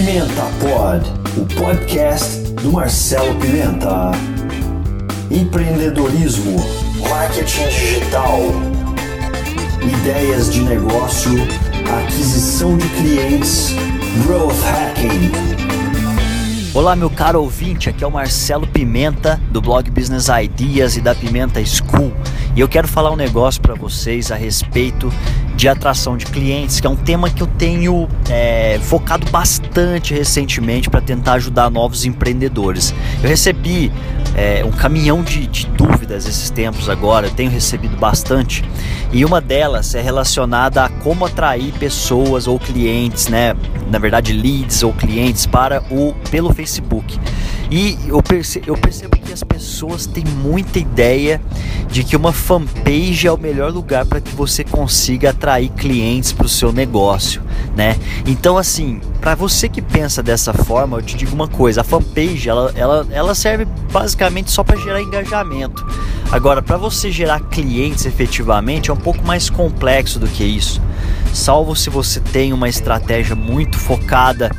Pimenta Pod, o podcast do Marcelo Pimenta. Empreendedorismo, marketing digital, ideias de negócio, aquisição de clientes, growth hacking. Olá, meu caro ouvinte, aqui é o Marcelo Pimenta do blog Business Ideas e da Pimenta School. E eu quero falar um negócio para vocês a respeito de atração de clientes, que é um tema que eu tenho é, focado bastante recentemente para tentar ajudar novos empreendedores. Eu recebi é, um caminhão de, de, dúvidas esses tempos agora, eu tenho recebido bastante, e uma delas é relacionada a como atrair pessoas ou clientes, né? Na verdade, leads ou clientes para o pelo Facebook. E eu percebo, eu percebo que as pessoas têm muita ideia de que uma fanpage é o melhor lugar para que você consiga atrair clientes para o seu negócio, né? Então, assim, para você que pensa dessa forma, eu te digo uma coisa: a fanpage ela, ela, ela serve basicamente só para gerar engajamento. Agora, para você gerar clientes efetivamente, é um pouco mais complexo do que isso. Salvo se você tem uma estratégia muito focada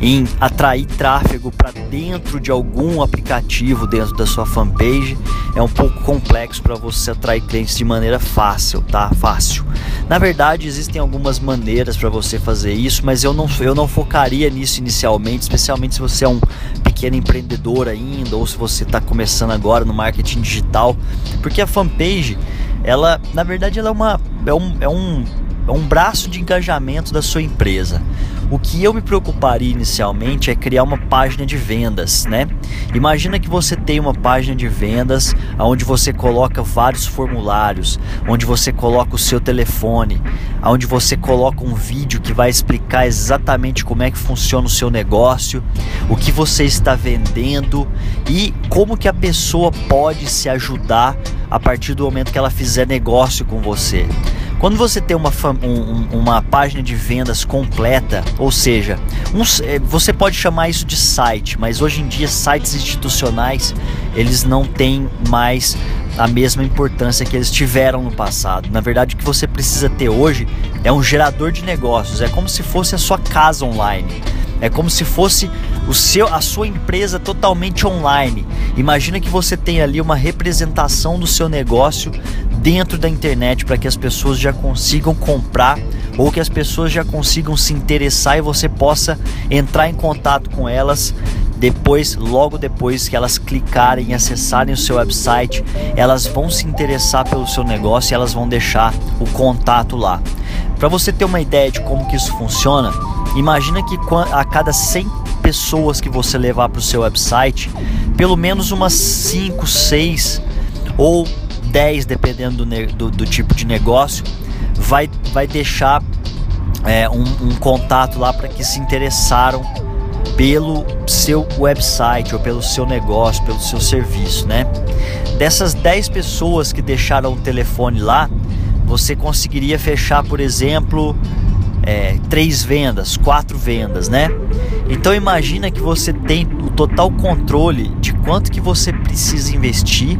em atrair tráfego para dentro de algum aplicativo dentro da sua fanpage, é um pouco complexo para você atrair clientes de maneira fácil, tá? Fácil. Na verdade, existem algumas maneiras para você fazer isso, mas eu não, eu não focaria nisso inicialmente, especialmente se você é um pequeno empreendedor ainda ou se você está começando agora no marketing digital, porque a fanpage, ela, na verdade, ela é uma é um, é um um braço de engajamento da sua empresa. O que eu me preocuparia inicialmente é criar uma página de vendas, né? Imagina que você tem uma página de vendas onde você coloca vários formulários, onde você coloca o seu telefone, onde você coloca um vídeo que vai explicar exatamente como é que funciona o seu negócio, o que você está vendendo e como que a pessoa pode se ajudar a partir do momento que ela fizer negócio com você. Quando você tem uma, um, uma página de vendas completa, ou seja, um, é, você pode chamar isso de site, mas hoje em dia sites institucionais eles não têm mais a mesma importância que eles tiveram no passado. Na verdade, o que você precisa ter hoje é um gerador de negócios, é como se fosse a sua casa online. É como se fosse o seu, a sua empresa totalmente online. Imagina que você tem ali uma representação do seu negócio dentro da internet para que as pessoas já consigam comprar ou que as pessoas já consigam se interessar e você possa entrar em contato com elas depois, logo depois que elas clicarem e acessarem o seu website, elas vão se interessar pelo seu negócio e elas vão deixar o contato lá. Para você ter uma ideia de como que isso funciona, imagina que a cada 100 pessoas que você levar para o seu website, pelo menos umas 5, 6 ou 10, dependendo do, do, do tipo de negócio, vai, vai deixar é, um, um contato lá para que se interessaram pelo seu website ou pelo seu negócio, pelo seu serviço, né? Dessas 10 pessoas que deixaram o telefone lá, você conseguiria fechar, por exemplo, é, três vendas, quatro vendas, né? Então imagina que você tem o total controle de quanto que você precisa investir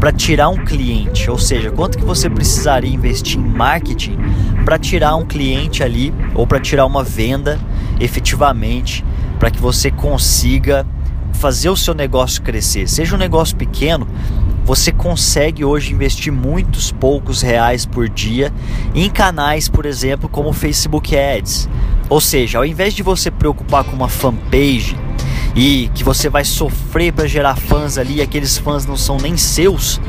para tirar um cliente, ou seja, quanto que você precisaria investir em marketing para tirar um cliente ali ou para tirar uma venda efetivamente para que você consiga fazer o seu negócio crescer. Seja um negócio pequeno, você consegue hoje investir muitos poucos reais por dia em canais, por exemplo, como Facebook Ads. Ou seja, ao invés de você preocupar com uma fanpage e que você vai sofrer para gerar fãs ali, aqueles fãs não são nem seus,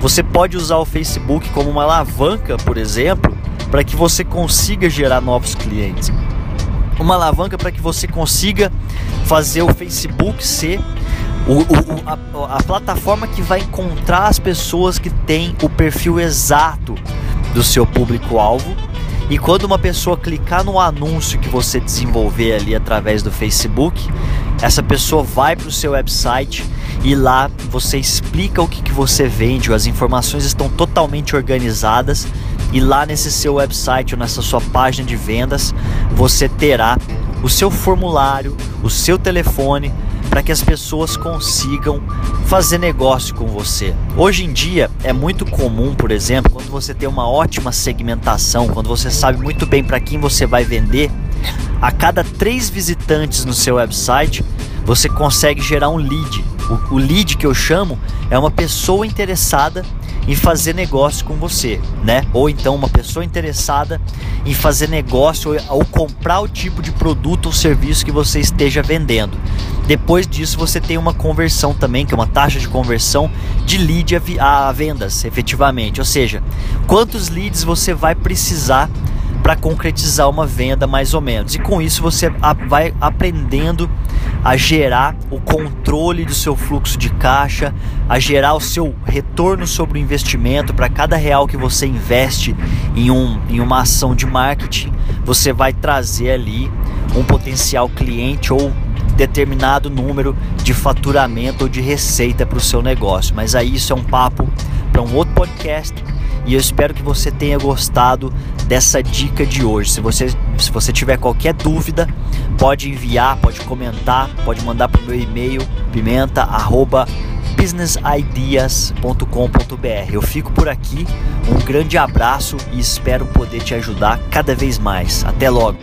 você pode usar o Facebook como uma alavanca, por exemplo, para que você consiga gerar novos clientes uma alavanca para que você consiga fazer o Facebook ser o, o, a, a, plataforma que vai encontrar as pessoas que têm o perfil exato do seu público-alvo. E quando uma pessoa clicar no anúncio que você desenvolver ali através do Facebook, essa pessoa vai para o seu website e lá você explica o que, que você vende, as informações estão totalmente organizadas e lá nesse seu website ou nessa sua página de vendas você terá o seu formulário, o seu telefone para que as pessoas consigam fazer negócio com você. Hoje em dia é muito comum, por exemplo, quando você tem uma ótima segmentação, quando você sabe muito bem para quem você vai vender, a cada três visitantes no seu website, você consegue gerar um lead. O, o lead que eu chamo é uma pessoa interessada em fazer negócio com você, né? Ou então uma pessoa interessada em fazer negócio ou, comprar o tipo de produto ou serviço que você esteja vendendo. Depois disso, você tem uma conversão também, que é uma taxa de conversão de lead a vendas, efetivamente. Ou seja, quantos leads você vai precisar para concretizar uma venda mais ou menos. E com isso você vai aprendendo a gerar o controle do seu fluxo de caixa, a gerar o seu retorno sobre o investimento para cada real que você investe em, um, em uma ação de marketing, você vai trazer ali um potencial cliente ou determinado número de faturamento ou de receita para o seu negócio. Mas aí isso é um papo para um outro podcast e eu espero que você tenha gostado dessa dica de hoje. Se você, se você tiver qualquer dúvida, pode enviar, pode comentar, pode mandar para o meu e-mail pimenta@businessideas.com.br. Eu fico por aqui. Um grande abraço e espero poder te ajudar cada vez mais. Até logo.